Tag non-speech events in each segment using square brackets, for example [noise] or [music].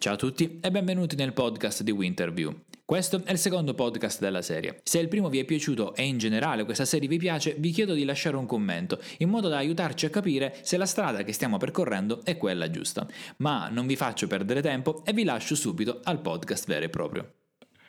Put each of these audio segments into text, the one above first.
Ciao a tutti e benvenuti nel podcast di Winterview. Questo è il secondo podcast della serie. Se il primo vi è piaciuto e in generale questa serie vi piace, vi chiedo di lasciare un commento in modo da aiutarci a capire se la strada che stiamo percorrendo è quella giusta. Ma non vi faccio perdere tempo e vi lascio subito al podcast vero e proprio.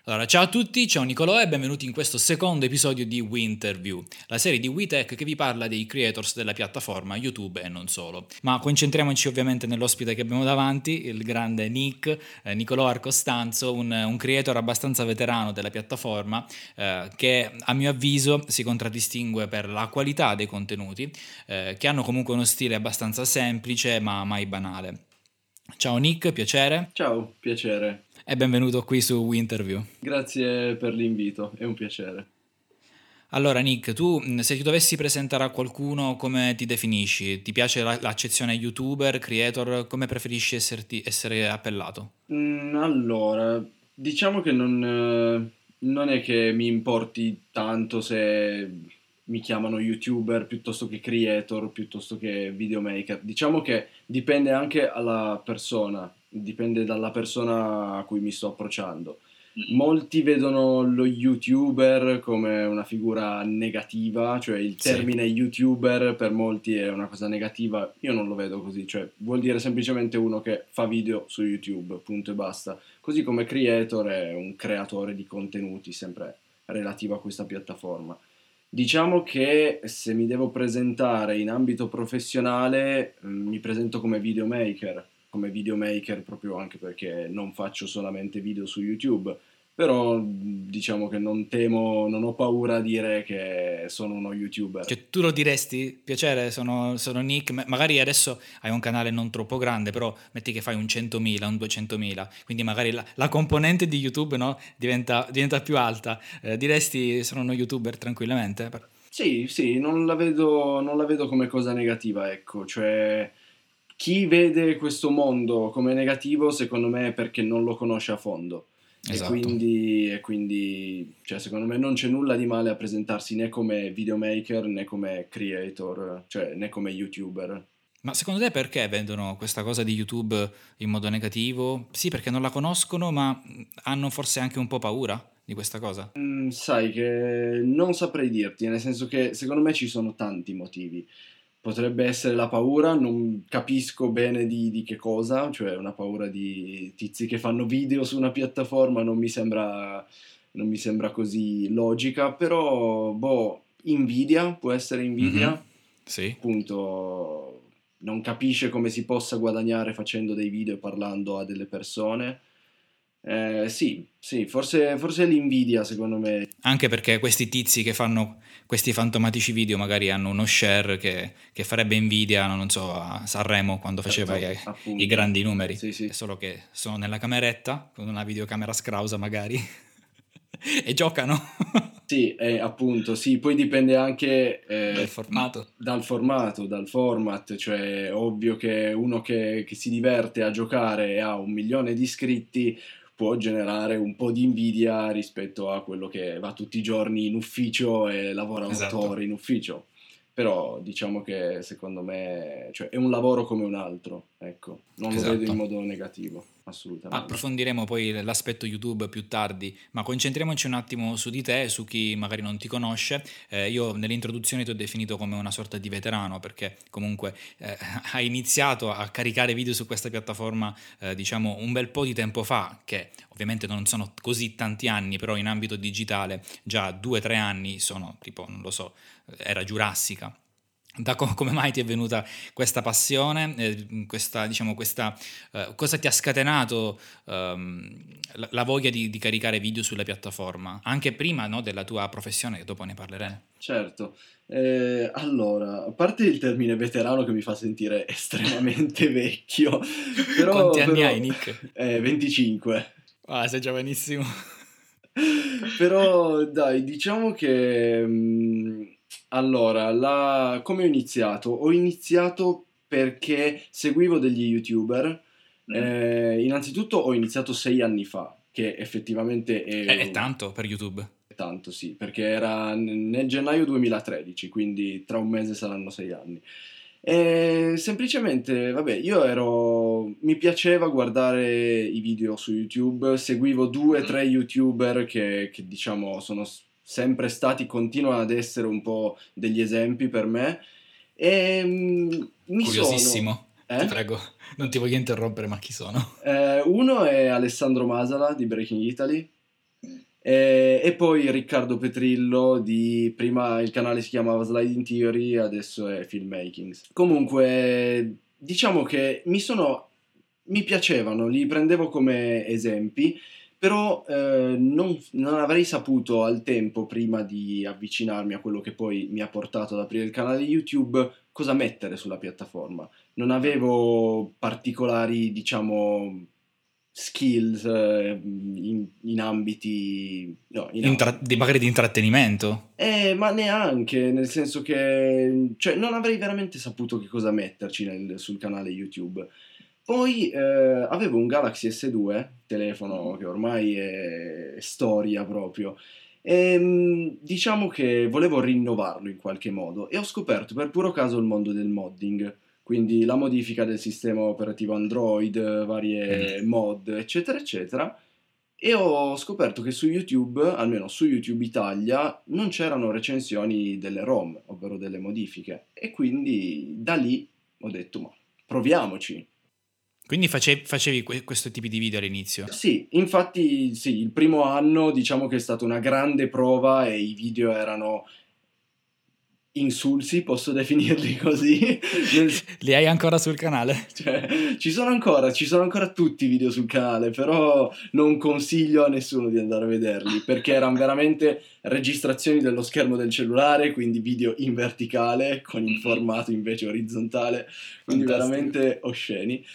Allora, ciao a tutti, ciao Nicolò e benvenuti in questo secondo episodio di Winterview, la serie di WeTech che vi parla dei creators della piattaforma YouTube e non solo. Ma concentriamoci ovviamente nell'ospite che abbiamo davanti, il grande Nick, eh, Nicolò Arcostanzo, un, un, creator abbastanza veterano della piattaforma eh, che a mio avviso si contraddistingue per la qualità dei contenuti, eh, che hanno comunque uno stile abbastanza semplice ma mai banale. Ciao Nick, piacere. Ciao, piacere e benvenuto qui su Winterview. Grazie per l'invito, è un piacere. Allora Nick, tu se ti dovessi presentare a qualcuno come ti definisci? Ti piace l'accezione youtuber, creator? Come preferisci esserti, essere appellato? Mm, allora, diciamo che non, eh, non è che mi importi tanto se mi chiamano youtuber piuttosto che creator, piuttosto che videomaker. Diciamo che dipende anche alla persona dipende dalla persona a cui mi sto approcciando. Molti vedono lo youtuber come una figura negativa, cioè il termine sì. youtuber per molti è una cosa negativa, io non lo vedo così, cioè vuol dire semplicemente uno che fa video su YouTube, punto e basta. Così come creator è un creatore di contenuti, sempre relativo a questa piattaforma. Diciamo che se mi devo presentare in ambito professionale, mm, mi presento come videomaker come videomaker proprio anche perché non faccio solamente video su YouTube, però diciamo che non temo, non ho paura a dire che sono uno youtuber. Cioè tu lo diresti, piacere, sono, sono Nick, magari adesso hai un canale non troppo grande, però metti che fai un 100.000, un 200.000, quindi magari la, la componente di YouTube no, diventa, diventa, più alta, eh, diresti sono uno youtuber tranquillamente? Sì, sì, non la vedo, non la vedo come cosa negativa, ecco, cioè chi vede questo mondo come negativo, secondo me è perché non lo conosce a fondo. Esatto. E quindi, e quindi cioè, secondo me non c'è nulla di male a presentarsi né come videomaker né come creator, cioè né come youtuber. Ma secondo te perché vendono questa cosa di YouTube in modo negativo? Sì, perché non la conoscono, ma hanno forse anche un po' paura di questa cosa? Mm, sai che non saprei dirti, nel senso che secondo me ci sono tanti motivi potrebbe essere la paura, non capisco bene di, di, che cosa, cioè una paura di tizi che fanno video su una piattaforma non mi sembra, non mi sembra così logica, però boh, invidia, può essere invidia, mm-hmm. sì. appunto non capisce come si possa guadagnare facendo dei video e parlando a delle persone eh, sì, sì, forse, forse l'invidia secondo me. Anche perché questi tizi che fanno questi fantomatici video magari hanno uno share che, che farebbe invidia, non so, a Sanremo quando faceva certo, i, i, grandi numeri. Sì, sì. Solo che sono nella cameretta, con una videocamera scrausa magari, [laughs] e giocano. [laughs] sì, eh, appunto, sì, poi dipende anche eh, dal formato. Dal formato, dal format, cioè ovvio che uno che, che si diverte a giocare e ha un milione di iscritti può generare un po' di invidia rispetto a quello che va tutti i giorni in ufficio e lavora esatto. autore in ufficio. Però diciamo che secondo me cioè, è un lavoro come un altro, ecco, non esatto. lo vedo in esatto. modo negativo assolutamente. Approfondiremo poi l'aspetto YouTube più tardi, ma concentriamoci un attimo su di te, su chi magari non ti conosce. Eh, io nell'introduzione ti ho definito come una sorta di veterano perché comunque eh, [laughs] hai iniziato a caricare video su questa piattaforma eh, diciamo un bel po' di tempo fa, che ovviamente non sono così tanti anni, però in ambito digitale già due o tre anni sono tipo, non lo so, era giurassica da co- come mai ti è venuta questa passione, eh, questa, diciamo, questa, eh, cosa ti ha scatenato ehm, la, la, voglia di, di, caricare video sulla piattaforma, anche prima no, della tua professione, che dopo ne parleremo. Certo, eh, allora, a parte il termine veterano che mi fa sentire [laughs] estremamente vecchio, [laughs] però... Quanti anni però, hai Nick? Eh, 25. Ah, sei giovanissimo. [laughs] però dai, diciamo che... Mh, mm, allora, la... come ho iniziato? Ho iniziato perché seguivo degli youtuber. Mm. Eh, innanzitutto ho iniziato sei anni fa, che effettivamente è... È, è tanto per YouTube. È tanto, sì, perché era nel gennaio 2013, quindi tra un mese saranno sei anni. E semplicemente, vabbè, io ero. mi piaceva guardare i video su YouTube, seguivo due o mm. tre youtuber che, che diciamo sono sempre stati, continuano ad essere un po' degli esempi per me. E mm, mi Curiosissimo. Sono... Eh? Ti prego, non ti voglio interrompere, ma chi sono? Eh, uno è Alessandro Masala di Breaking Italy. E, e, poi Riccardo Petrillo di prima il canale si chiamava Sliding Theory, adesso è Filmmakings. Comunque, diciamo che mi sono mi piacevano, li prendevo come esempi però eh, non, non, avrei saputo al tempo, prima di avvicinarmi a quello che poi mi ha portato ad aprire il canale YouTube, cosa mettere sulla piattaforma. Non avevo particolari, diciamo, skills eh, in, in, ambiti... No, in Intra- ambiti. magari di intrattenimento? Eh, ma neanche, nel senso che... Cioè, non avrei veramente saputo che cosa metterci nel, sul canale YouTube. Poi eh, avevo un Galaxy S2, telefono che ormai è storia proprio, e ehm, diciamo che volevo rinnovarlo in qualche modo e ho scoperto per puro caso il mondo del modding, quindi la modifica del sistema operativo Android, varie mm. mod, eccetera, eccetera. E ho scoperto che su YouTube, almeno su YouTube Italia, non c'erano recensioni delle ROM, ovvero delle modifiche. E quindi da lì ho detto, ma proviamoci. Quindi facevi, facevi questo tipo di video all'inizio? Sì, infatti sì, il primo anno diciamo che è stata una grande prova e i video erano insulsi, posso [laughs] definirli così. [laughs] Li hai ancora sul canale? Cioè, ci sono ancora, ci sono ancora tutti i video sul canale, però non consiglio a nessuno di andare a vederli, perché erano veramente registrazioni dello schermo del cellulare, quindi video in verticale, con il formato invece orizzontale, quindi Fantastico. veramente osceni.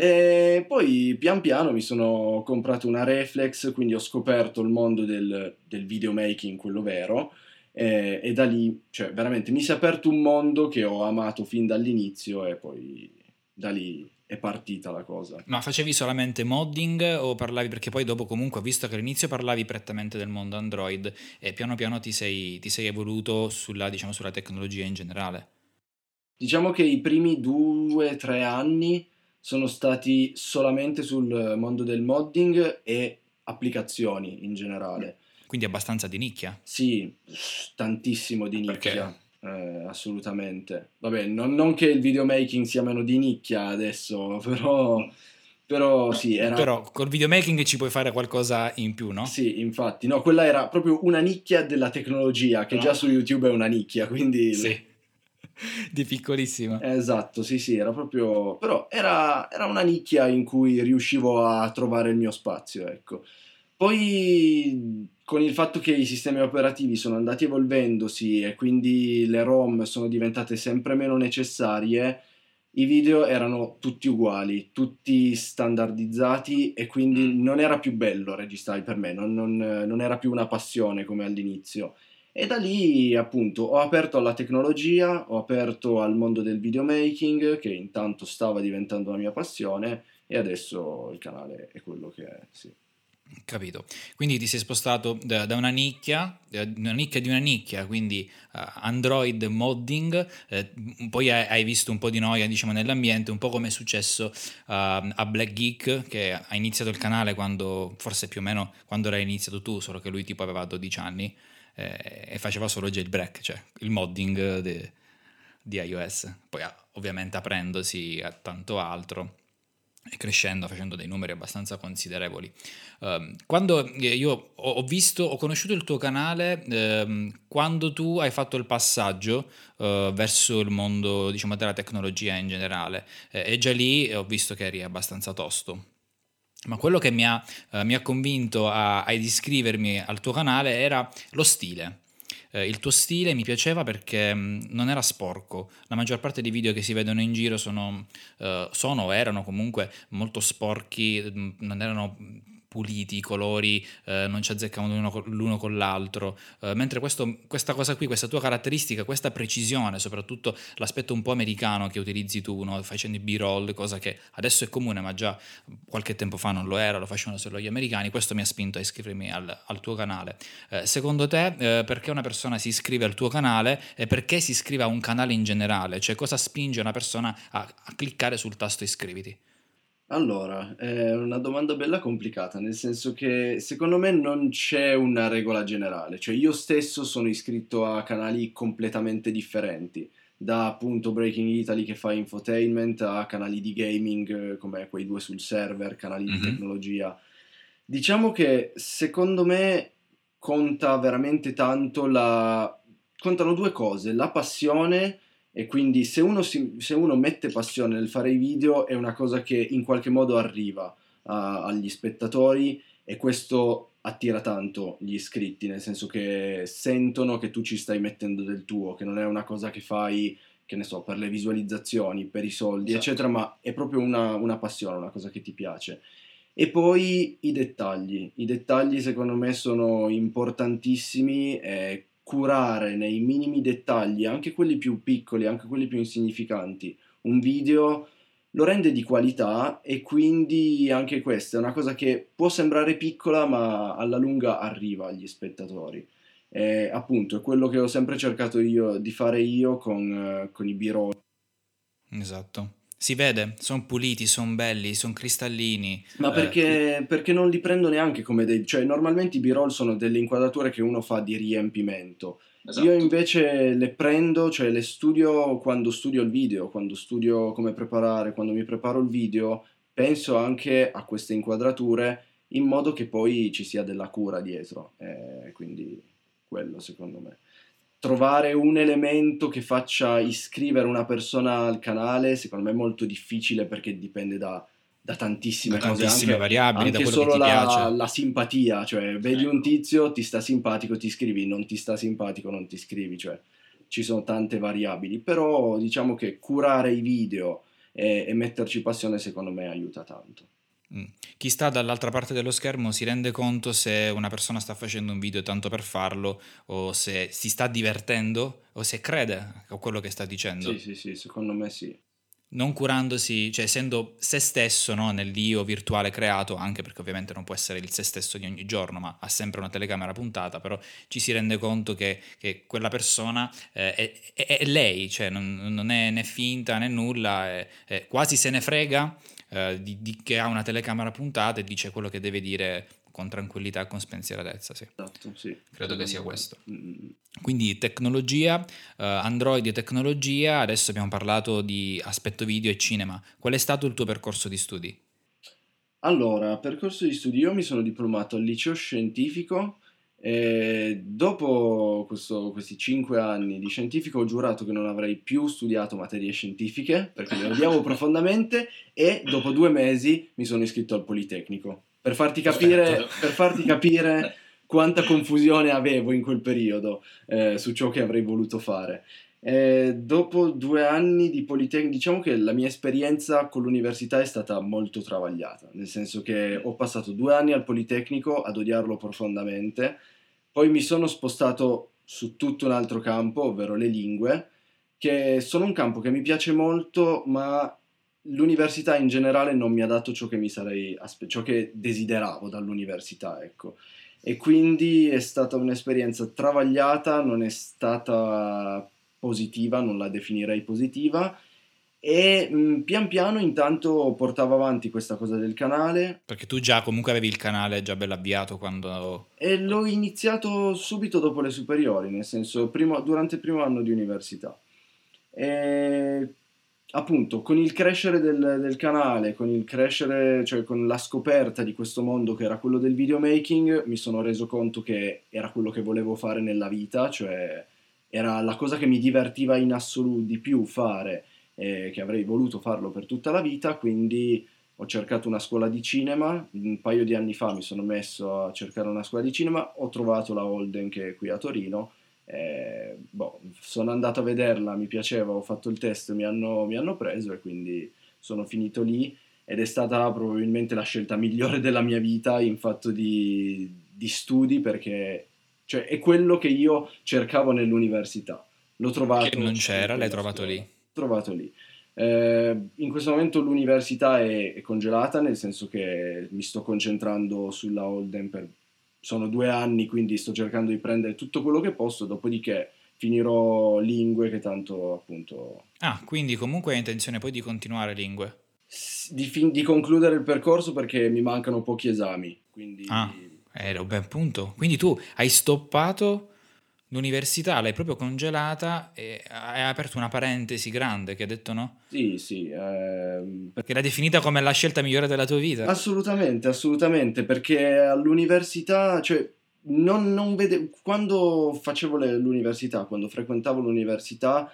E poi pian piano mi sono comprato una reflex, quindi ho scoperto il mondo del, del videomaking, quello vero, e, e, da lì, cioè veramente mi si è aperto un mondo che ho amato fin dall'inizio e poi da lì è partita la cosa. Ma facevi solamente modding o parlavi, perché poi dopo comunque, visto che all'inizio parlavi prettamente del mondo Android e piano piano ti sei, ti sei evoluto sulla, diciamo, sulla tecnologia in generale? Diciamo che i primi due o tre anni sono stati solamente sul mondo del modding e applicazioni in generale. Quindi abbastanza di nicchia? Sì, tantissimo di nicchia. Eh, assolutamente. Vabbè, non, non, che il videomaking sia meno di nicchia adesso, [laughs] però, però sì. Era... Però col videomaking ci puoi fare qualcosa in più, no? Sì, infatti. No, quella era proprio una nicchia della tecnologia, che no. già su YouTube è una nicchia, quindi... Sì [laughs] di piccolissima. Esatto, sì, sì, era proprio... però era, era, una nicchia in cui riuscivo a trovare il mio spazio, ecco. Poi con il fatto che i sistemi operativi sono andati evolvendosi e quindi le ROM sono diventate sempre meno necessarie, i video erano tutti uguali, tutti standardizzati e quindi mm. non era più bello registrare per me, non, non, non era più una passione come all'inizio e da lì appunto ho aperto alla tecnologia, ho aperto al mondo del videomaking che intanto stava diventando la mia passione e adesso il canale è quello che è, sì. Capito. Quindi ti sei spostato da, da una nicchia, da una nicchia di una nicchia, quindi uh, Android modding, eh, poi hai, hai, visto un po' di noia diciamo, nell'ambiente, un po' come è successo uh, a Black Geek che ha iniziato il canale quando, forse più o meno quando l'hai iniziato tu, solo che lui tipo aveva 12 anni eh, e faceva solo jailbreak, cioè il modding de, di iOS, poi ovviamente aprendosi a tanto altro. crescendo, facendo dei numeri abbastanza considerevoli. Uh, quando io ho visto, ho conosciuto il tuo canale uh, quando tu hai fatto il passaggio uh, verso il mondo diciamo, della tecnologia in generale eh, e già lì ho visto che eri abbastanza tosto. Ma quello che mi ha, eh, mi ha convinto a, ad iscrivermi al tuo canale era lo stile eh, il tuo stile mi piaceva perché mh, mm, non era sporco. La maggior parte dei video che si vedono in giro sono, eh, erano comunque molto sporchi, mm, non erano puliti, i colori eh, non ci azzeccano l'uno con, l'uno con l'altro, eh, mentre questo, questa cosa qui, questa tua caratteristica, questa precisione, soprattutto l'aspetto un po' americano che utilizzi tu, no? facendo i b-roll, cosa che adesso è comune ma già qualche tempo fa non lo era, lo facevano solo gli americani, questo mi ha spinto a iscrivermi al, al tuo canale. Eh, secondo te eh, perché una persona si iscrive al tuo canale e perché si iscrive a un canale in generale? Cioè cosa spinge una persona a, a cliccare sul tasto iscriviti? Allora, è una domanda bella complicata, nel senso che secondo me non c'è una regola generale, cioè io stesso sono iscritto a canali completamente differenti, da appunto Breaking Italy che fa infotainment a canali di gaming come quei due sul server, canali mm-hmm. di mhm. tecnologia. Diciamo che secondo me conta veramente tanto la... contano due cose, la passione e quindi se uno, si, se uno, mette passione nel fare i video è una cosa che in qualche modo arriva a, agli spettatori e questo attira tanto gli iscritti, nel senso che sentono che tu ci stai mettendo del tuo, che non è una cosa che fai, che ne so, per le visualizzazioni, per i soldi, esatto. eccetera, ma è proprio una, una passione, una cosa che ti piace. E poi i dettagli. I dettagli secondo me sono importantissimi. Eh, curare nei minimi dettagli, anche quelli più piccoli, anche quelli più insignificanti, un video lo rende di qualità e quindi anche questa è una cosa che può sembrare piccola ma alla lunga arriva agli spettatori. E, appunto è quello che ho sempre cercato io di fare io con, con i b-roll. Esatto. Si vede, sono puliti, sono belli, sono cristallini. Ma perché, eh, perché, non li prendo neanche come dei... Cioè, normalmente i b-roll sono delle inquadrature che uno fa di riempimento. Esatto. Io invece le prendo, cioè le studio quando studio il video, quando studio come preparare, quando mi preparo il video, penso anche a queste inquadrature in modo che poi ci sia della cura dietro. Eh, quindi quello secondo me trovare un elemento che faccia iscrivere una persona al canale, secondo me è molto difficile perché dipende da, da tantissime da cose, tantissime anche, variabili, anche da solo la, la, simpatia, cioè vedi un tizio, ti sta simpatico, ti iscrivi, non ti sta simpatico, non ti iscrivi, cioè ci sono tante variabili, però diciamo che curare i video e, e metterci passione secondo me aiuta tanto. Mm. Chi sta dall'altra parte dello schermo si rende conto se una persona sta facendo un video tanto per farlo o se si sta divertendo o se crede a quello che sta dicendo. Sì, sì, sì, secondo me sì. Non curandosi, cioè essendo se stesso no, nell'io virtuale creato, anche perché ovviamente non può essere il se stesso di ogni giorno, ma ha sempre una telecamera puntata, però ci si rende conto che, che quella persona eh, è, è, è, lei, cioè non, non, è né finta né nulla, è, quasi se ne frega eh, di, di, che ha una telecamera puntata e dice quello che deve dire con tranquillità e con spensieratezza. Sì. Esatto, sì. Credo che sia questo. Mm. Quindi tecnologia, uh, Android e tecnologia, adesso abbiamo parlato di aspetto video e cinema. Qual è stato il tuo percorso di studi? Allora, percorso di studi, io mi sono diplomato al liceo scientifico e dopo questo, questi cinque anni di scientifico ho giurato che non avrei più studiato materie scientifiche perché le odiavo [laughs] profondamente e dopo due mesi mi sono iscritto al Politecnico per farti capire, per farti capire quanta confusione avevo in quel periodo eh, su ciò che avrei voluto fare. E dopo due anni di Politecnico, diciamo che la mia esperienza con l'università è stata molto travagliata, nel senso che ho passato due anni al Politecnico ad odiarlo profondamente, poi mi sono spostato su tutto un altro campo, ovvero le lingue, che sono un campo che mi piace molto, ma l'università in generale non mi ha dato ciò che mi sarei aspe- ciò che desideravo dall'università, ecco. E quindi è stata un'esperienza travagliata, non è stata positiva, non la definirei positiva. E mh, mm, pian piano intanto portavo avanti questa cosa del canale. Perché tu già comunque avevi il canale già bello avviato quando... E l'ho iniziato subito dopo le superiori, nel senso primo, durante il primo anno di università. E appunto, con il crescere del, del, canale, con il crescere, cioè con la scoperta di questo mondo che era quello del videomaking, mi sono reso conto che era quello che volevo fare nella vita, cioè era la cosa che mi divertiva in assoluto di più fare, eh, che avrei voluto farlo per tutta la vita, quindi ho cercato una scuola di cinema, un paio di anni fa mi sono messo a cercare una scuola di cinema, ho trovato la Holden che è qui a Torino, eh, boh, sono andato a vederla, mi piaceva, ho fatto il test, mi hanno, mi hanno preso e quindi sono finito lì ed è stata probabilmente la scelta migliore della mia vita in fatto di, di studi perché cioè, è quello che io cercavo nell'università. L'ho trovato. Che non c'era, l'hai trovato lì. Trovato lì. Eh, in questo momento l'università è, è, congelata, nel senso che mi sto concentrando sulla Holden per... Sono due anni, quindi sto cercando di prendere tutto quello che posso, dopodiché finirò lingue che tanto appunto... Ah, quindi comunque hai intenzione poi di continuare lingue? Di, fin- di concludere il percorso perché mi mancano pochi esami, quindi... Ah, è un bel punto. Quindi tu hai stoppato l'università l'hai proprio congelata e hai aperto una parentesi grande che ha detto no? Sì, sì. Ehm... Perché l'hai definita come la scelta migliore della tua vita? Assolutamente, assolutamente, perché all'università, cioè, non, non vedevo, quando facevo le, l'università, quando frequentavo l'università,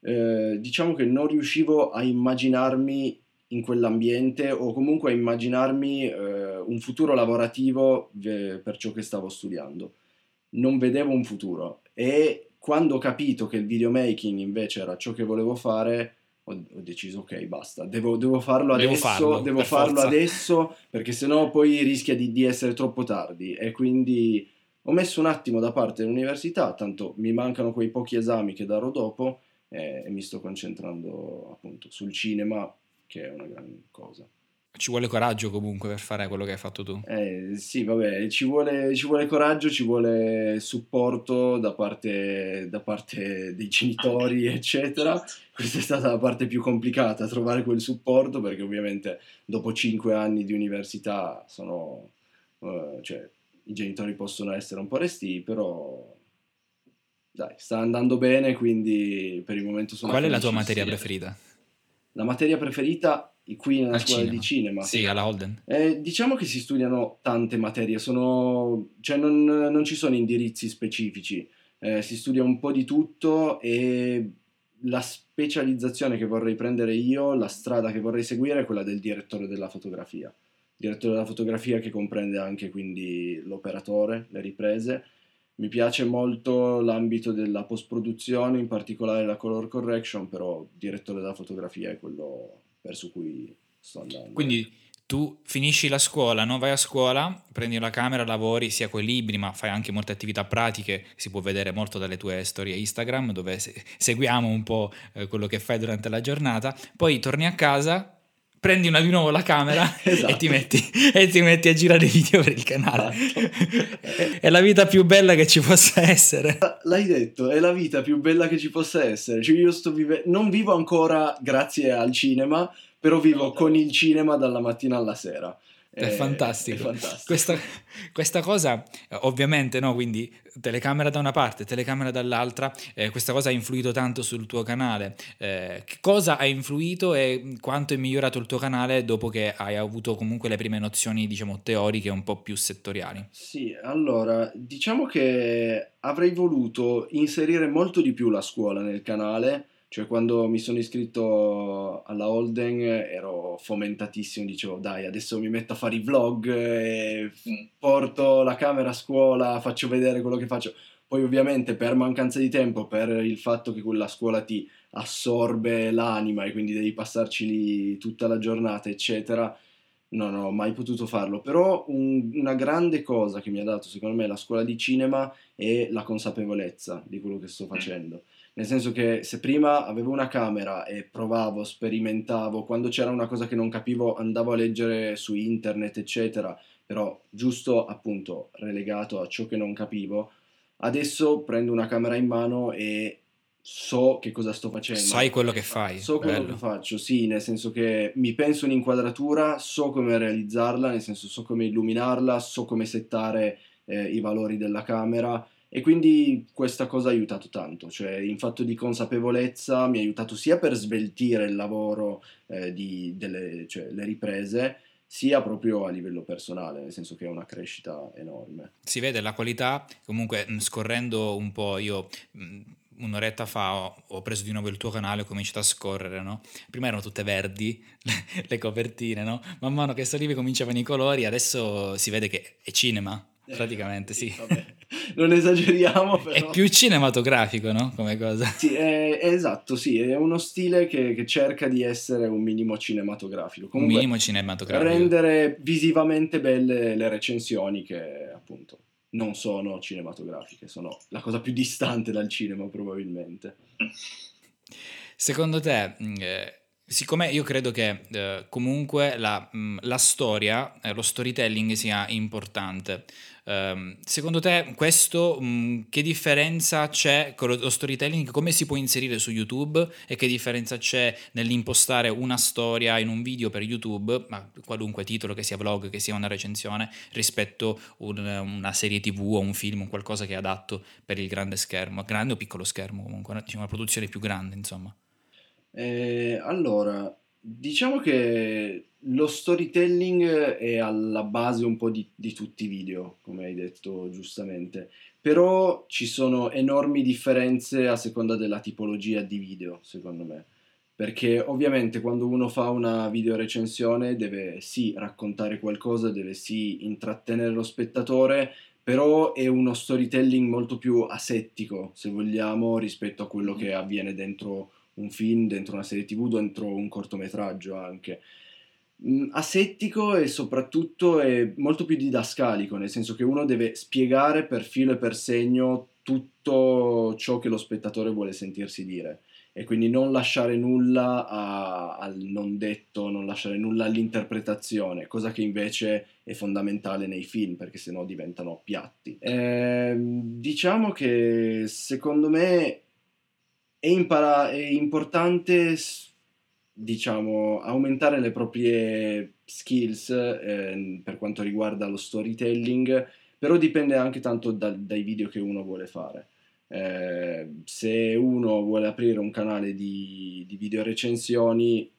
eh, diciamo che non riuscivo a immaginarmi in quell'ambiente o comunque a immaginarmi eh, un futuro lavorativo eh, per ciò che stavo studiando. Non vedevo un futuro e quando ho capito che il videomaking invece era ciò che volevo fare ho, ho deciso ok basta devo, devo farlo devo adesso farlo, devo farlo adesso perché sennò poi rischia di, di essere troppo tardi. E quindi ho messo un attimo da parte l'università tanto mi mancano quei pochi esami che darò dopo e, e mi sto concentrando appunto sul cinema che è una gran cosa ci vuole coraggio comunque per fare quello che hai fatto tu. Eh, sì, vabbè, ci vuole, ci vuole, coraggio, ci vuole supporto da parte, da parte dei genitori, eccetera. Questa è stata la parte più complicata, trovare quel supporto, perché ovviamente dopo cinque anni di università sono... Uh, cioè, i genitori possono essere un po' resti, però dai, sta andando bene, quindi per il momento sono... Qual è la tua materia preferita? La materia preferita qui nella Al scuola cinema. di cinema. Sì, alla Holden. Eh, diciamo che si studiano tante materie, sono, cioè non, non ci sono indirizzi specifici, eh, si studia un po' di tutto e la specializzazione che vorrei prendere io, la strada che vorrei seguire è quella del direttore della fotografia. Direttore della fotografia che comprende anche quindi l'operatore, le riprese. Mi piace molto l'ambito della post-produzione, in particolare la color correction, però direttore della fotografia è quello verso cui sto andando. Quindi tu finisci la scuola, no? vai a scuola, prendi la camera, lavori sia con i libri, ma fai anche molte attività pratiche, si può vedere molto dalle tue storie Instagram, dove seguiamo un po' eh, quello che fai durante la giornata, poi torni a casa, prendi una, di nuovo la camera [laughs] esatto. e, ti metti, e, ti metti, a girare video per il canale. Esatto. [laughs] è la vita più bella che ci possa essere. [laughs] L'hai detto, è la vita più bella che ci possa essere. Cioè io sto vive- non vivo ancora grazie al cinema, però vivo con il cinema dalla mattina alla sera. È, è, fantastico. È fantastico. Questa, questa, cosa, ovviamente, no? Quindi telecamera da una parte, telecamera dall'altra, eh, questa cosa ha influito tanto sul tuo canale. Eh, cosa ha influito e quanto è migliorato il tuo canale dopo che hai avuto comunque le prime nozioni, diciamo, teoriche un po' più settoriali? Sì, allora, diciamo che avrei voluto inserire molto di più la scuola nel canale cioè, quando mi sono iscritto alla Holden ero fomentatissimo, dicevo dai, adesso mi metto a fare i vlog, porto la camera a scuola, faccio vedere quello che faccio. Poi ovviamente per mancanza di tempo, per il fatto che quella scuola ti assorbe l'anima e quindi devi passarci lì tutta la giornata, eccetera, non ho mai potuto farlo. Però un, una grande cosa che mi ha dato, secondo me, la scuola di cinema è la consapevolezza di quello che sto facendo. Nel senso che se prima avevo una camera e provavo, sperimentavo, quando c'era una cosa che non capivo andavo a leggere su internet, eccetera, però giusto appunto relegato a ciò che non capivo, adesso prendo una camera in mano e so che cosa sto facendo. Sai quello che fai. So quello Bello. che faccio, sì, nel senso che mi penso un'inquadratura, so come realizzarla, nel senso so come illuminarla, so come settare eh, i valori della camera E quindi questa cosa ha aiutato tanto, cioè in fatto di consapevolezza mi ha aiutato sia per sveltire il lavoro eh, di, delle cioè, le riprese, sia proprio a livello personale, nel senso che è una crescita enorme. Si vede la qualità, comunque scorrendo un po' io un'oretta fa ho, preso di nuovo il tuo canale e ho cominciato a scorrere, no? Prima erano tutte verdi le, [laughs] le copertine, no? Man mano che salivi cominciavano i colori, adesso si vede che è cinema, eh, praticamente, sì. [laughs] Non esageriamo, però. È più cinematografico, no? Come cosa. Sì, è, è esatto, sì, è uno stile che, che, cerca di essere un minimo cinematografico. Comunque, un minimo cinematografico. Rendere visivamente belle le recensioni che, appunto non sono cinematografiche, sono la cosa più distante dal cinema probabilmente. Secondo te, mm, eh, siccome io credo che eh, comunque la, mm, la storia, eh, lo storytelling sia importante, secondo te questo um, che differenza c'è con lo storytelling? Come si può inserire su YouTube e che differenza c'è nell'impostare una storia in un video per YouTube, ma qualunque titolo, che sia vlog, che sia una recensione, rispetto a un, una serie tv o un film, qualcosa che è adatto per il grande schermo, grande o piccolo schermo comunque, diciamo una produzione più grande insomma? Eh, allora, diciamo che lo storytelling è alla base un po' di, di, tutti i video, come hai detto giustamente, però ci sono enormi differenze a seconda della tipologia di video, secondo me. Perché ovviamente quando uno fa una videorecensione deve sì raccontare qualcosa, deve sì intrattenere lo spettatore, però è uno storytelling molto più asettico, se vogliamo, rispetto a quello che avviene dentro un film, dentro una serie tv, dentro un cortometraggio anche. Mm, asettico e soprattutto è molto più didascalico, nel senso che uno deve spiegare per filo e per segno tutto ciò che lo spettatore vuole sentirsi dire e quindi non lasciare nulla a, al non detto, non lasciare nulla all'interpretazione, cosa che invece è fondamentale nei film perché sennò diventano piatti. Eh, diciamo che secondo me è, impara- è importante diciamo, aumentare le proprie skills eh, per quanto riguarda lo storytelling, però dipende anche tanto da, dai video che uno vuole fare. Eh, se uno vuole aprire un canale di, di video recensioni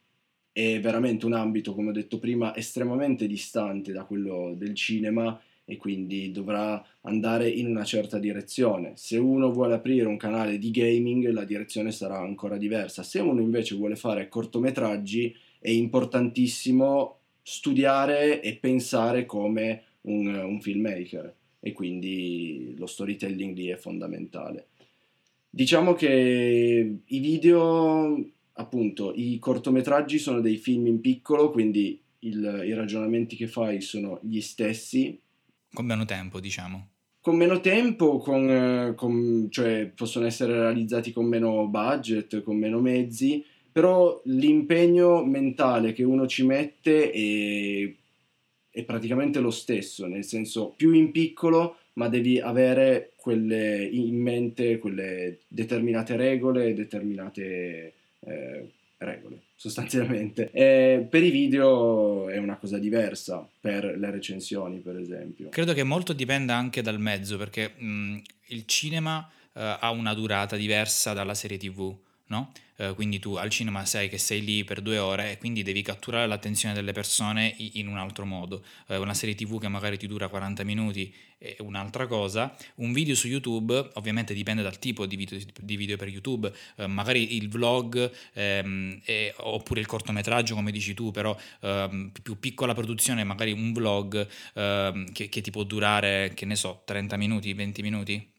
è veramente un ambito, come ho detto prima, estremamente distante da quello del cinema e quindi dovrà andare in una certa direzione. Se uno vuole aprire un canale di gaming, la direzione sarà ancora diversa. Se uno invece vuole fare cortometraggi, è importantissimo studiare e pensare come un, un filmmaker e quindi lo storytelling lì è fondamentale. Diciamo che i video, appunto, i cortometraggi sono dei film in piccolo, quindi il, i ragionamenti che fai sono gli stessi, con meno tempo, diciamo. Con meno tempo, con, eh, con, cioè possono essere realizzati con meno budget, con meno mezzi, però l'impegno mentale che uno ci mette è, è praticamente lo stesso, nel senso più in piccolo, ma devi avere quelle, in mente quelle determinate regole, determinate eh, regole sostanzialmente. [laughs] E per i video è una cosa diversa, per le recensioni per esempio. Credo che molto dipenda anche dal mezzo, perché mh, il cinema uh, ha una durata diversa dalla serie tv, no? Uh, quindi tu al cinema sai che sei lì per due ore e quindi devi catturare l'attenzione delle persone in un altro modo. Uh, una serie tv che magari ti dura 40 minuti è un'altra cosa. Un video su YouTube ovviamente dipende dal tipo di video, di video per YouTube, uh, magari il vlog ehm, è, oppure il cortometraggio come dici tu, però ehm, più piccola produzione, magari un vlog ehm, che, che ti può durare, che ne so, 30 minuti, 20 minuti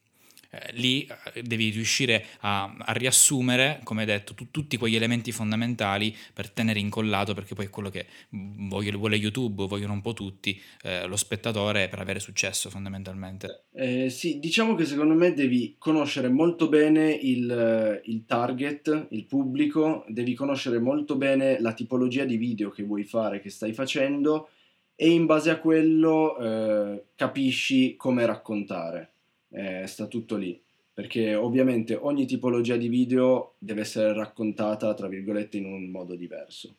eh, lì eh, devi riuscire a, a riassumere, come detto, tu, tutti quegli elementi fondamentali per tenere incollato, perché poi è quello che voglio, vuole YouTube, vogliono un po' tutti, eh, lo spettatore per avere successo fondamentalmente. Eh, sì, diciamo che secondo me devi conoscere molto bene il, il target, il pubblico, devi conoscere molto bene la tipologia di video che vuoi fare, che stai facendo e in base a quello eh, capisci come raccontare eh, sta tutto lì, perché ovviamente ogni tipologia di video deve essere raccontata, tra virgolette, in un modo diverso.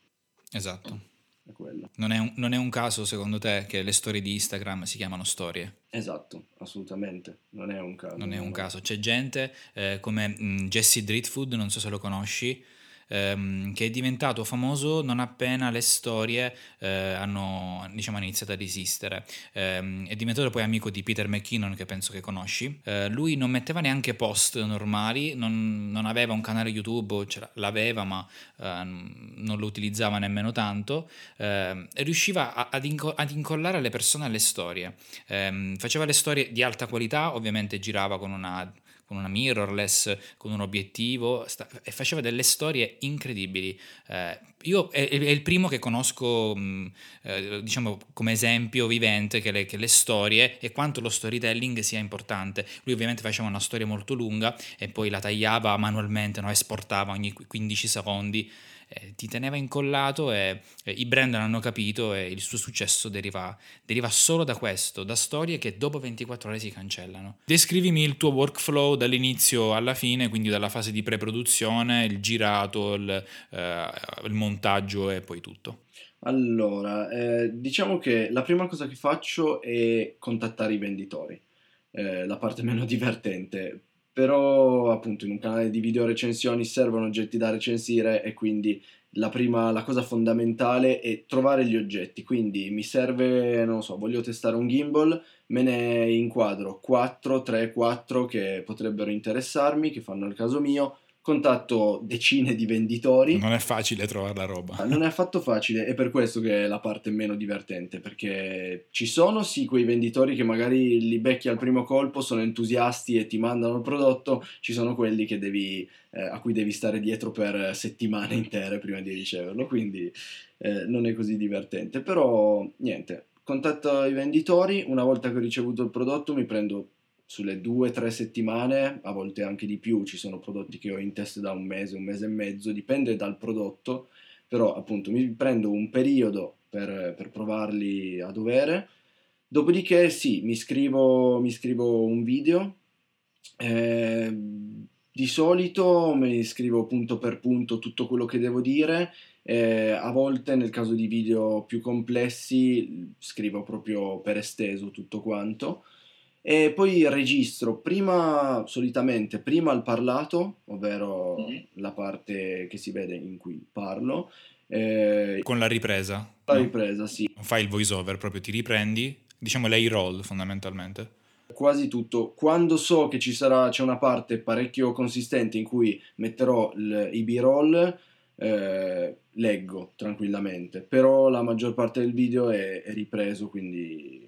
Esatto. è quello. Non è, un, non è un caso, secondo te, che le storie di Instagram si chiamano storie? Esatto, assolutamente, non è un caso. Non è un caso, c'è gente eh, come mh, Jesse Dritfood, non so se lo conosci, ehm, che è diventato famoso non appena le storie eh, hanno, diciamo, iniziato ad esistere. Eh, è diventato poi amico di Peter McKinnon, che penso che conosci. Eh, lui non metteva neanche post normali, non, non aveva un canale YouTube, l'aveva, ma ehm, non lo utilizzava nemmeno tanto, ehm, e riusciva a, ad, inco- ad, incollare le persone alle storie. Ehm, faceva le storie di alta qualità, ovviamente girava con una con una mirrorless, con un obiettivo sta- e faceva delle storie incredibili. Eh, io è, è, il primo che conosco, mh, mm, eh, diciamo, come esempio vivente che le, che le, storie e quanto lo storytelling sia importante. Lui ovviamente faceva una storia molto lunga e poi la tagliava manualmente, no? esportava ogni 15 secondi eh, ti teneva incollato e eh, i brand hanno capito e il suo successo deriva, deriva, solo da questo, da storie che dopo 24 ore si cancellano. Descrivimi il tuo workflow dall'inizio alla fine, quindi dalla fase di pre-produzione, il girato, il, eh, il montaggio e poi tutto. Allora, eh, diciamo che la prima cosa che faccio è contattare i venditori, eh, la parte meno [laughs] divertente però appunto in un canale di video recensioni servono oggetti da recensire e quindi la prima, la cosa fondamentale è trovare gli oggetti, quindi mi serve, non so, voglio testare un gimbal, me ne inquadro 4, 3, 4 che potrebbero interessarmi, che fanno il caso mio, contatto decine di venditori. Non è facile trovare la roba. Non è affatto facile, è per questo che è la parte meno divertente, perché ci sono sì quei venditori che magari li becchi al primo colpo, sono entusiasti e ti mandano il prodotto, ci sono quelli devi, eh, a cui devi stare dietro per settimane intere prima di riceverlo, quindi eh, non è così divertente. Però niente, contatto i venditori, una volta che ho ricevuto il prodotto mi prendo sulle due o tre settimane, a volte anche di più, ci sono prodotti che ho in testa da un mese, un mese e mezzo, dipende dal prodotto, però appunto mi prendo un periodo per, per provarli a dovere, dopodiché sì, mi scrivo, mi scrivo un video, eh, di solito mi scrivo punto per punto tutto quello che devo dire, eh, a volte nel caso di video più complessi scrivo proprio per esteso tutto quanto, e poi registro prima, solitamente, prima il parlato, ovvero mm-hmm. la parte che si vede in cui parlo. Eh, Con la ripresa? La no? ripresa, sì. Fai il voice over, proprio ti riprendi, diciamo lei roll fondamentalmente. Quasi tutto. Quando so che ci sarà, c'è una parte parecchio consistente in cui metterò il, i B-roll, eh, leggo tranquillamente, però la maggior parte del video è, è ripreso, quindi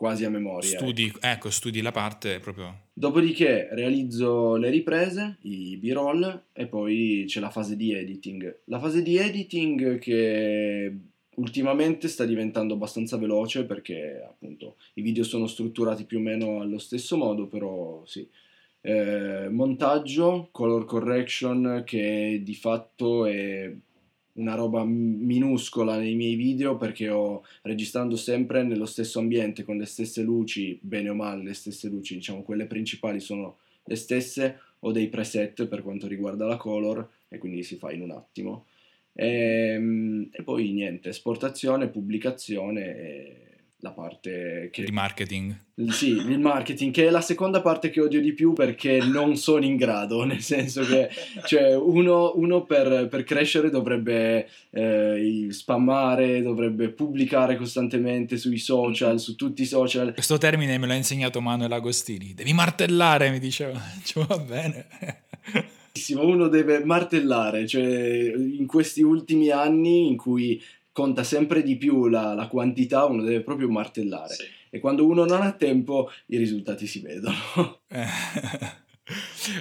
quasi a memoria. Studi, ecco, studi la parte proprio. Dopodiché realizzo le riprese, i b-roll e poi c'è la fase di editing. La fase di editing che ultimamente sta diventando abbastanza veloce perché appunto i video sono strutturati più o meno allo stesso modo, però sì. Eh, montaggio, color correction che di fatto è una roba minuscola nei miei video perché ho registrando sempre nello stesso ambiente con le stesse luci, bene o male le stesse luci, diciamo quelle principali sono le stesse, ho dei preset per quanto riguarda la color e quindi si fa in un attimo. E, ehm, e poi niente, esportazione, pubblicazione e la parte che... Di marketing. Sì, il marketing, che è la seconda parte che odio di più perché non sono in grado, [laughs] nel senso che cioè, uno, uno per, per, crescere dovrebbe eh, spammare, dovrebbe pubblicare costantemente sui social, su tutti i social. Questo termine me l'ha insegnato Manuel Agostini, devi martellare, mi diceva, [laughs] cioè, va bene. Uno deve martellare, cioè in questi ultimi anni in cui conta sempre di più la, la quantità, uno deve proprio martellare. Sì. E quando uno non ha tempo, i risultati si vedono. [laughs]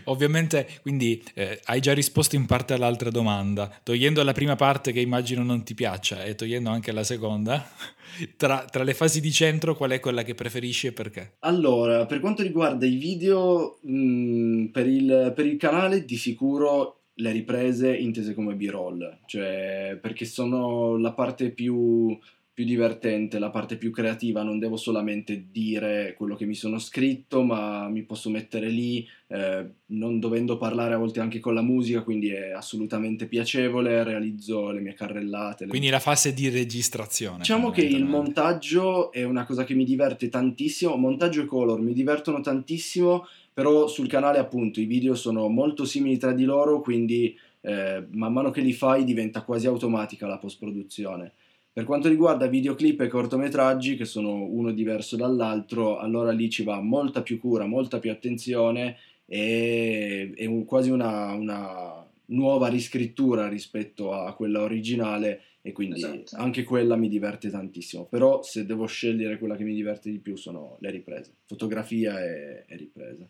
Ovviamente, quindi eh, hai già risposto in parte all'altra domanda, togliendo la prima parte che immagino non ti piaccia e togliendo anche la seconda, [laughs] tra, tra, le fasi di centro qual è quella che preferisci e perché? Allora, per quanto riguarda i video, mh, mm, per, il, per il canale di sicuro le riprese intese come B-roll, cioè perché sono la parte più, più divertente, la parte più creativa, non devo solamente dire quello che mi sono scritto, ma mi posso mettere lì, eh, non dovendo parlare a volte anche con la musica, quindi è assolutamente piacevole, realizzo le mie carrellate. Le... Quindi la fase di registrazione. Diciamo che il montaggio è una cosa che mi diverte tantissimo, montaggio e color mi divertono tantissimo, però sul canale appunto i video sono molto simili tra di loro, quindi eh, man mano che li fai diventa quasi automatica la post-produzione. Per quanto riguarda videoclip e cortometraggi, che sono uno diverso dall'altro, allora lì ci va molta più cura, molta più attenzione e è un, quasi una, una, nuova riscrittura rispetto a quella originale e quindi esatto. anche quella mi diverte tantissimo. Però se devo scegliere quella che mi diverte di più sono le riprese, fotografia e, e riprese.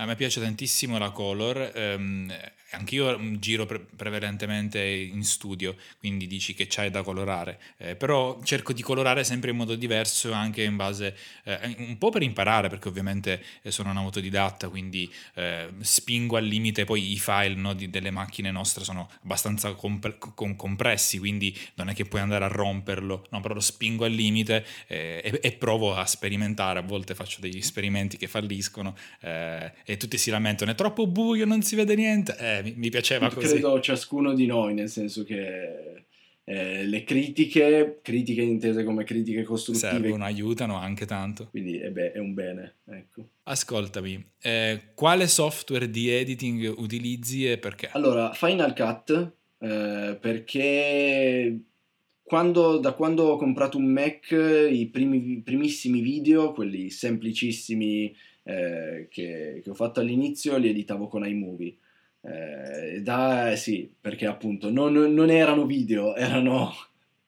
A me piace tantissimo la color, ehm, anch'io giro pre- prevalentemente in studio, quindi dici che c'hai da colorare, eh, però cerco di colorare sempre in modo diverso anche in base, eh, un po' per imparare, perché ovviamente eh, sono un autodidatta, quindi eh, spingo al limite, poi i file no, di, delle macchine nostre sono abbastanza comp- com- compressi, quindi non è che puoi andare a romperlo, no, però lo spingo al limite eh, e, e, provo a sperimentare, a volte faccio degli esperimenti che falliscono eh, e tutti si lamentano, è troppo buio, non si vede niente. Eh, mi, mi, piaceva così. Credo ciascuno di noi, nel senso che eh, le critiche, critiche intese come critiche costruttive, servono, aiutano anche tanto. Quindi è, be- è un bene, ecco. Ascoltami, eh, quale software di editing utilizzi e perché? Allora, Final Cut, eh, perché quando, da quando ho comprato un Mac, i primi, primissimi video, quelli semplicissimi eh, che, che, ho fatto all'inizio li editavo con iMovie. Eh, da, sì, perché appunto non, non erano video, [laughs] erano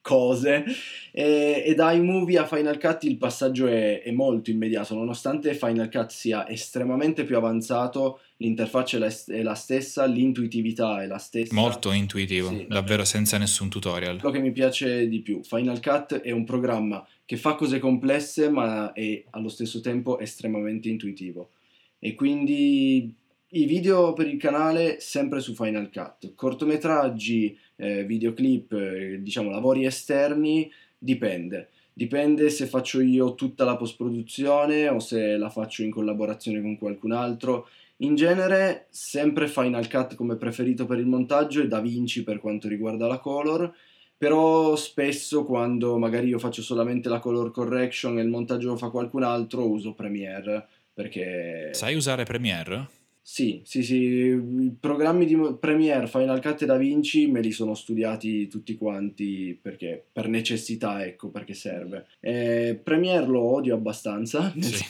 cose e, e da iMovie a Final Cut il passaggio è, è, molto immediato nonostante Final Cut sia estremamente più avanzato l'interfaccia è la, è la stessa l'intuitività è la stessa. Molto intuitivo sì, davvero. senza nessun tutorial. Quello che mi piace di più Final Cut è un programma che fa cose complesse ma è allo stesso tempo estremamente intuitivo. E quindi i video per il canale sempre su Final Cut. Cortometraggi eh, videoclip eh, diciamo lavori esterni dipende. Dipende se faccio io tutta la post produzione o se la faccio in collaborazione con qualcun altro in genere sempre Final Cut come preferito per il montaggio e DaVinci per quanto riguarda la color però spesso quando magari io faccio solamente la color correction e il montaggio lo fa qualcun altro uso Premiere perché... Sai usare Premiere? Sì, sì, sì, i programmi di Premiere, Final Cut e DaVinci me li sono studiati tutti quanti perché per necessità, ecco, perché serve. E Premiere lo odio abbastanza. Sì.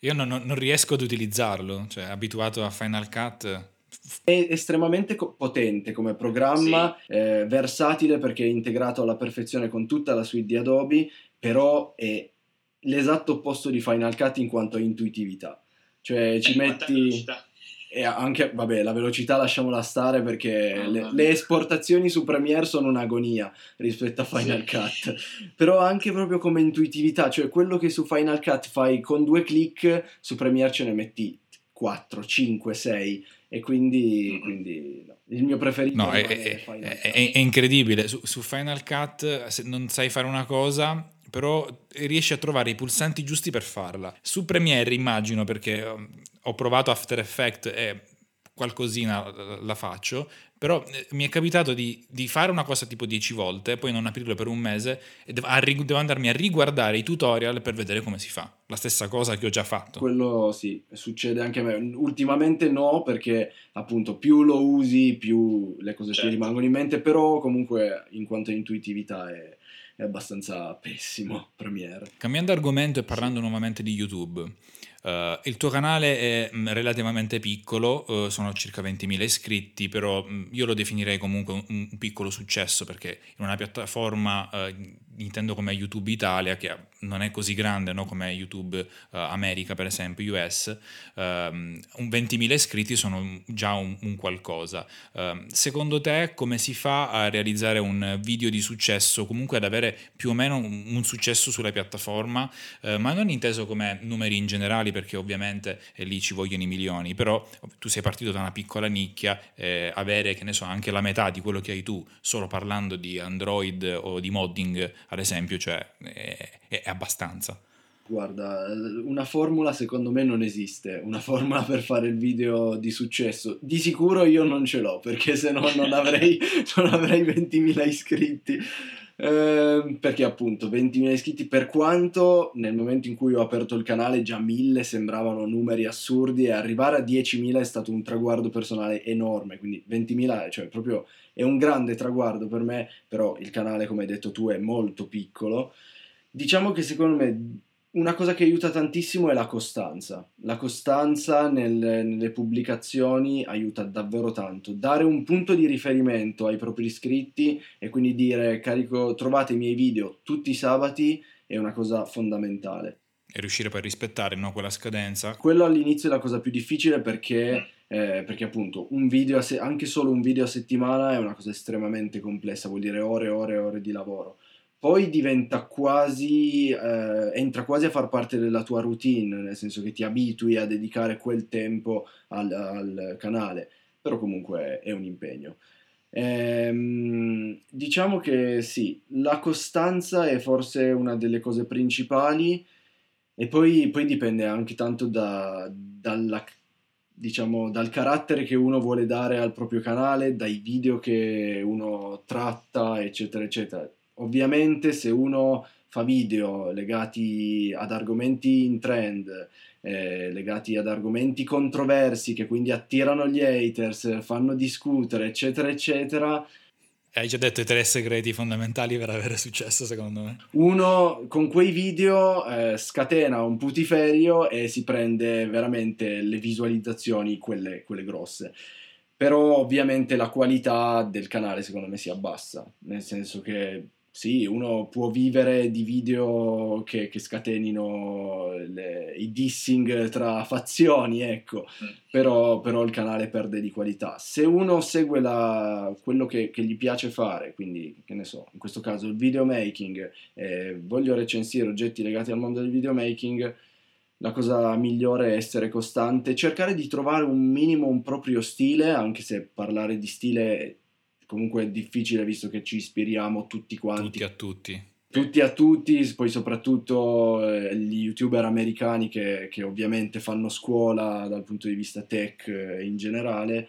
Io non, non, riesco ad utilizzarlo, cioè abituato a Final Cut è estremamente co- potente come programma, sì. eh, versatile perché è integrato alla perfezione con tutta la suite di Adobe, però è l'esatto opposto di Final Cut in quanto a intuitività. Cioè ci metti... E anche, vabbè, la velocità lasciamola stare perché oh, le, le, esportazioni su Premiere sono un'agonia rispetto a Final sì. Cut. Però anche proprio come intuitività, cioè quello che su Final Cut fai con due click, su Premiere ce ne metti 4, 5, 6 e quindi, mm-hmm. quindi no. il mio preferito no, è, è, è, è, incredibile su, su, Final Cut se non sai fare una cosa però riesci a trovare i pulsanti giusti per farla su Premiere immagino perché um, ho provato After Effects e qualcosina la faccio però eh, mi è capitato di, di, fare una cosa tipo 10 volte, poi non aprirlo per un mese e devo, devo, andarmi a riguardare i tutorial per vedere come si fa. La stessa cosa che ho già fatto. Quello sì, succede anche a me. Ultimamente no, perché appunto più lo usi, più le cose certo. ti rimangono in mente, però comunque in quanto a intuitività è, è abbastanza pessimo [laughs] Premiere. Cambiando argomento e parlando sì. nuovamente di YouTube. Uh, il tuo canale è mm, relativamente piccolo, uh, sono circa 20.000 iscritti, però mm, io lo definirei comunque un, un, piccolo successo perché in una piattaforma uh, intendo come YouTube Italia, che non è così grande no? come YouTube uh, America, per esempio, US, um, ehm, 20.000 iscritti sono già un, un qualcosa. Uh, secondo te come si fa a realizzare un video di successo, comunque ad avere più o meno un, un successo sulla piattaforma, uh, ma non inteso come numeri in generale, perché ovviamente eh, lì ci vogliono i milioni, però tu sei partito da una piccola nicchia, eh, avere che ne so anche la metà di quello che hai tu solo parlando di Android o di modding ad esempio, cioè è, è abbastanza. Guarda, una formula secondo me non esiste, una formula per fare il video di successo. Di sicuro io non ce l'ho, perché se no non avrei, [laughs] non avrei 20.000 iscritti. Eh, perché appunto 20.000 iscritti, per quanto nel momento in cui ho aperto il canale già 1.000 sembravano numeri assurdi e arrivare a 10.000 è stato un traguardo personale enorme, quindi 20.000 cioè proprio è un grande traguardo per me, però il canale come hai detto tu è molto piccolo. Diciamo che secondo me una cosa che aiuta tantissimo è la costanza. La costanza nel, nelle pubblicazioni aiuta davvero tanto. Dare un punto di riferimento ai propri iscritti e quindi dire carico, trovate i miei video tutti i sabati è una cosa fondamentale. E riuscire poi a rispettare no, quella scadenza. Quello all'inizio è la cosa più difficile perché, eh, perché appunto un video se- anche solo un video a settimana è una cosa estremamente complessa, vuol dire ore e ore e ore di lavoro poi diventa quasi, eh, entra quasi a far parte della tua routine, nel senso che ti abitui a dedicare quel tempo al, al canale, però comunque è un impegno. Ehm, diciamo che sì, la costanza è forse una delle cose principali e poi, poi dipende anche tanto da, dalla, diciamo, dal carattere che uno vuole dare al proprio canale, dai video che uno tratta, eccetera, eccetera Ovviamente se uno fa video legati ad argomenti in trend, eh, legati ad argomenti controversi che quindi attirano gli haters, fanno discutere, eccetera, eccetera. Hai già detto i tre segreti fondamentali per avere successo, secondo me. Uno con quei video eh, scatena un putiferio e si prende veramente le visualizzazioni, quelle, quelle grosse però ovviamente la qualità del canale secondo me si abbassa, nel senso che sì, uno può vivere di video che, che scatenino le, i dissing tra fazioni, ecco, mm. però, però, il canale perde di qualità. Se uno segue la, quello che, che, gli piace fare, quindi, che ne so, in questo caso il videomaking, eh, voglio recensire oggetti legati al mondo del videomaking, la cosa migliore è essere costante, cercare di trovare un minimo un proprio stile, anche se parlare di stile comunque è difficile visto che ci ispiriamo tutti quanti. Tutti a tutti. Tutti a tutti, poi soprattutto eh, gli youtuber americani che, che, ovviamente fanno scuola dal punto di vista tech eh, in generale,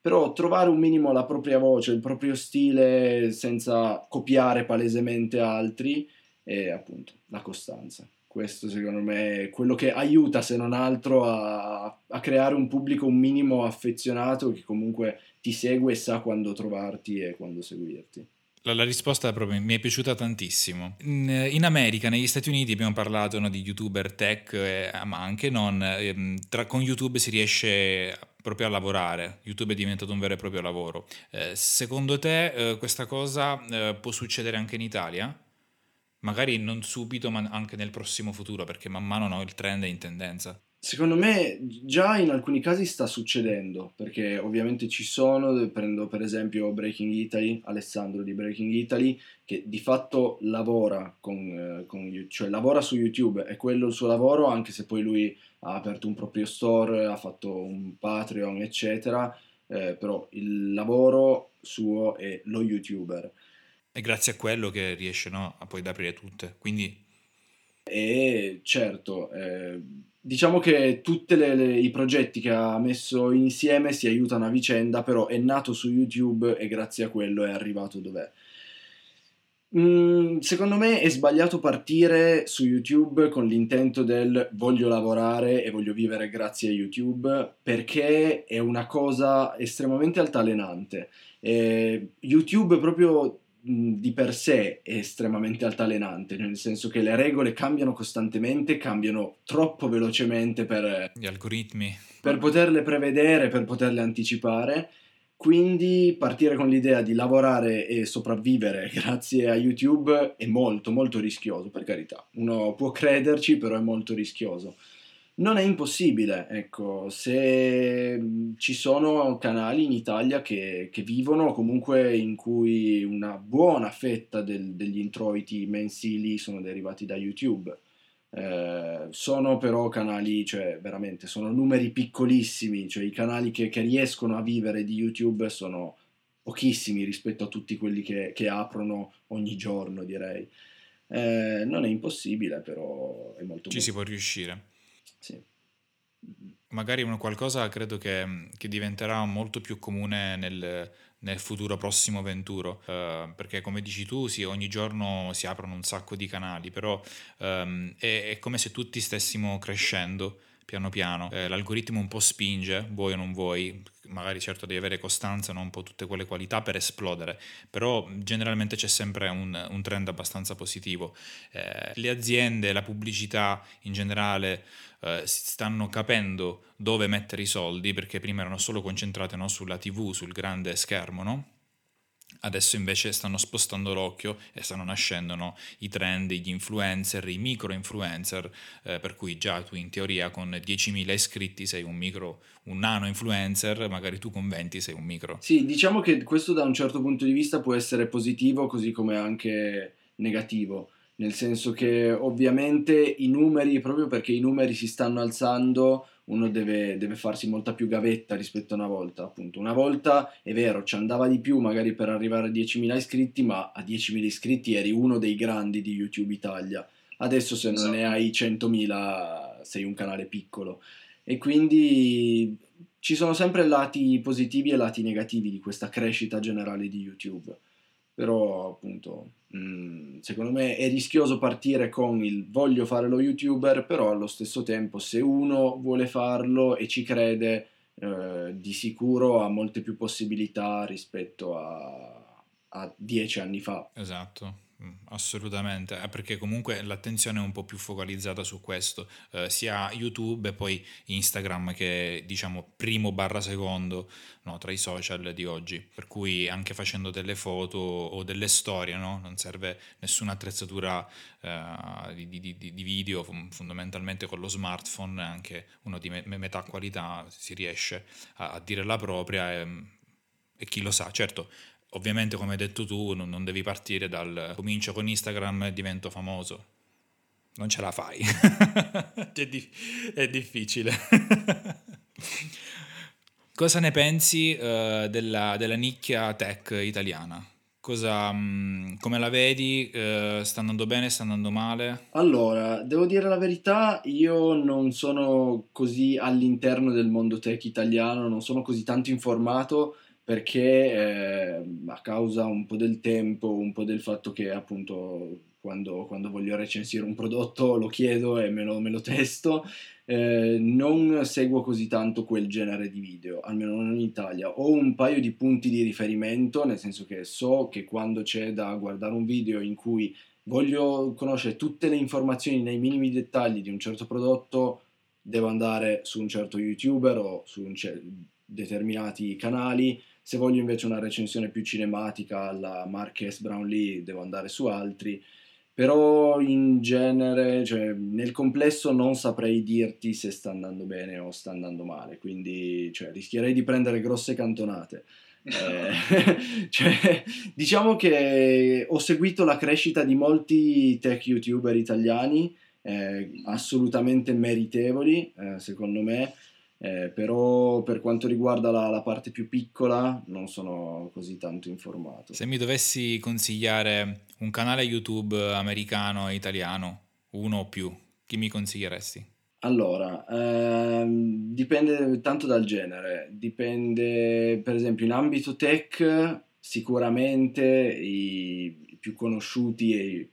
però trovare un minimo la propria voce, il proprio stile senza copiare palesemente altri e appunto la costanza. Questo secondo me è quello che aiuta se non altro a, a creare un pubblico un minimo affezionato che comunque ti segue e sa quando trovarti e quando seguirti. La, la risposta proprio mi è piaciuta tantissimo. In, in America, negli Stati Uniti, abbiamo parlato no, di youtuber tech, eh, ma anche non. Eh, tra, con YouTube si riesce proprio a lavorare. YouTube è diventato un vero e proprio lavoro. Eh, secondo te eh, questa cosa eh, può succedere anche in Italia? Magari non subito, ma anche nel prossimo futuro, perché man mano no, il trend è in tendenza. Secondo me già in alcuni casi sta succedendo, perché ovviamente ci sono, prendo per esempio Breaking Italy, Alessandro di Breaking Italy, che di fatto lavora, con, eh, con, cioè lavora su YouTube, è quello il suo lavoro, anche se poi lui ha aperto un proprio store, ha fatto un Patreon, eccetera, eh, però il lavoro suo è lo YouTuber. È grazie a quello che riesce no, a poi ad aprire tutte, quindi... E certo... Eh, diciamo che tutti i progetti che ha messo insieme si aiutano a vicenda, però è nato su YouTube e grazie a quello è arrivato dov'è. Mm, secondo me è sbagliato partire su YouTube con l'intento del voglio lavorare e voglio vivere grazie a YouTube perché è una cosa estremamente altalenante. Eh, YouTube proprio di per sé è estremamente altalenante, nel senso che le regole cambiano costantemente, cambiano troppo velocemente per... Gli algoritmi. Per poterle prevedere, per poterle anticipare. Quindi partire con l'idea di lavorare e sopravvivere [laughs] grazie a YouTube è molto molto rischioso, per carità. Uno può crederci, però è molto rischioso non è impossibile, ecco, se ci sono canali in Italia che, che vivono comunque in cui una buona fetta del, degli introiti mensili sono derivati da YouTube. Eh, sono però canali, cioè veramente sono numeri piccolissimi, cioè i canali che, che riescono a vivere di YouTube sono pochissimi rispetto a tutti quelli che, che aprono ogni giorno, direi. Eh, non è impossibile, però è molto Ci molto... si può riuscire. Sì. Magari una qualcosa credo che, che diventerà molto più comune nel, nel futuro prossimo venturo, eh, perché come dici tu, sì, ogni giorno si aprono un sacco di canali, però ehm, è, è come se tutti stessimo crescendo piano piano, eh, l'algoritmo un po' spinge, vuoi o non vuoi, magari certo devi avere costanza, non un po' tutte quelle qualità per esplodere, però generalmente c'è sempre un, un trend abbastanza positivo. Eh, le aziende, la pubblicità in generale eh, stanno capendo dove mettere i soldi perché prima erano solo concentrate no, sulla TV, sul grande schermo, no? Adesso invece stanno spostando l'occhio e stanno nascendo no, i trend, gli influencer, i micro influencer, eh, per cui già tu in teoria con 10.000 iscritti sei un micro, un nano influencer, magari tu con 20 sei un micro. Sì, diciamo che questo da un certo punto di vista può essere positivo così come anche negativo, nel senso che ovviamente i numeri, proprio perché i numeri si stanno alzando, uno deve, deve, farsi molta più gavetta rispetto a una volta. Appunto, una volta è vero, ci andava di più magari per arrivare a 10.000 iscritti, ma a 10.000 iscritti eri uno dei grandi di YouTube Italia. Adesso, se non ne hai 100.000, sei un canale piccolo. E quindi ci sono sempre lati positivi e lati negativi di questa crescita generale di YouTube. Però, appunto, Mm, secondo me è rischioso partire con il voglio fare lo youtuber, però allo stesso tempo se uno vuole farlo e ci crede, eh, di sicuro ha molte più possibilità rispetto a, a dieci anni fa. Esatto. Mm, assolutamente, eh, perché comunque l'attenzione è un po' più focalizzata su questo, eh, sia YouTube e poi Instagram che è diciamo primo barra secondo no, tra i social di oggi, per cui anche facendo delle foto o delle storie no? non serve nessuna attrezzatura eh, di, di, di, video, fondamentalmente con lo smartphone anche uno di me- metà qualità si riesce a, a dire la propria e, e chi lo sa, certo ovviamente come hai detto tu non, non devi partire dal comincio con Instagram e divento famoso. Non ce la fai. [laughs] è, di- è, difficile. [laughs] Cosa ne pensi uh, della, della, nicchia tech italiana? Cosa, um, come la vedi? Uh, sta andando bene? Sta andando male? Allora, devo dire la verità, io non sono così all'interno del mondo tech italiano, non sono così tanto informato perché eh, a causa un po' del tempo, un po' del fatto che appunto quando, quando voglio recensire un prodotto lo chiedo e me lo, me lo testo, eh, non seguo così tanto quel genere di video, almeno non in Italia. Ho un paio di punti di riferimento, nel senso che so che quando c'è da guardare un video in cui voglio conoscere tutte le informazioni nei minimi dettagli di un certo prodotto, devo andare su un certo youtuber o su ce- determinati canali se voglio invece una recensione più cinematica alla Marques Brownlee devo andare su altri, però in genere, cioè, nel complesso non saprei dirti se sta andando bene o sta andando male, quindi cioè, rischierei di prendere grosse cantonate. [laughs] Eh, [laughs] cioè, diciamo che ho seguito la crescita di molti tech youtuber italiani, eh, assolutamente meritevoli, eh, secondo me, eh, però per quanto riguarda la, la, parte più piccola non sono così tanto informato. Se mi dovessi consigliare un canale YouTube americano e italiano, uno o più, chi mi consiglieresti? Allora, ehm, dipende tanto dal genere, dipende per esempio in ambito tech sicuramente i, i più conosciuti e,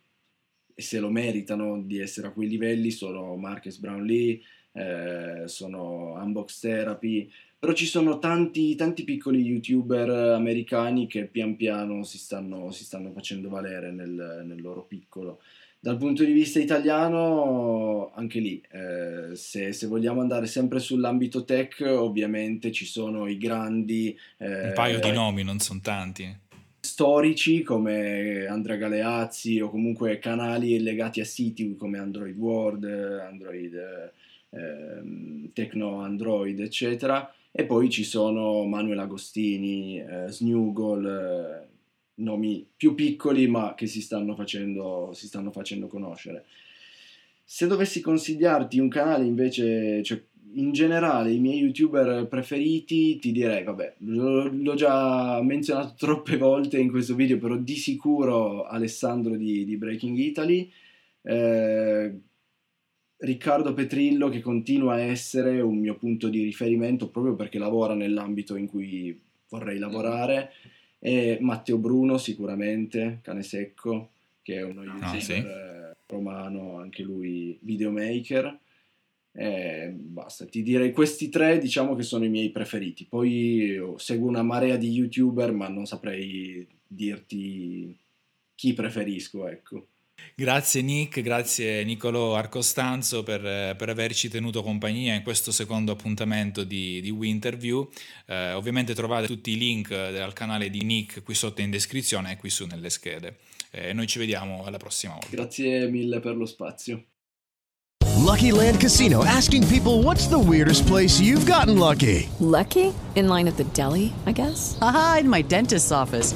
e, se lo meritano di essere a quei livelli sono Marcus Brownlee, eh, sono Unbox Therapy, però ci sono tanti, tanti piccoli youtuber americani che pian piano si stanno, si stanno facendo valere nel, nel, loro piccolo. Dal punto di vista italiano, anche lì, eh, se, se, vogliamo andare sempre sull'ambito tech, ovviamente ci sono i grandi... Eh, Un paio di nomi, non sono tanti storici come Andrea Galeazzi o comunque canali legati a siti come Android World, Android eh, Tecno Android, eccetera. E poi ci sono Manuel Agostini, eh, Snugol, eh, nomi più piccoli ma che si stanno facendo, si stanno facendo conoscere. Se dovessi consigliarti un canale invece, cioè in generale i miei youtuber preferiti, ti direi, vabbè, l'ho già menzionato [laughs] troppe volte in questo video, però di sicuro Alessandro di, di Breaking Italy, eh, Riccardo Petrillo che continua a essere un mio punto di riferimento proprio perché lavora nell'ambito in cui vorrei lavorare, e Matteo Bruno sicuramente, Cane Secco, che è uno ah, youtuber sì. romano, anche lui videomaker eh, basta, ti direi questi tre diciamo che sono i miei preferiti. Poi seguo una marea di youtuber, ma non saprei dirti chi preferisco, ecco. Grazie Nick, grazie Nicolo Arcostanzo per, per, averci tenuto compagnia in questo secondo appuntamento di, di Winterview. Eh, ovviamente trovate tutti i link al canale di Nick qui sotto in descrizione e qui su nelle schede. Eh, noi ci vediamo alla prossima volta. Grazie mille per lo spazio. Lucky Land Casino asking people what's the weirdest place you've gotten lucky? Lucky? In line at the deli, I guess? Aha, in my dentist's office.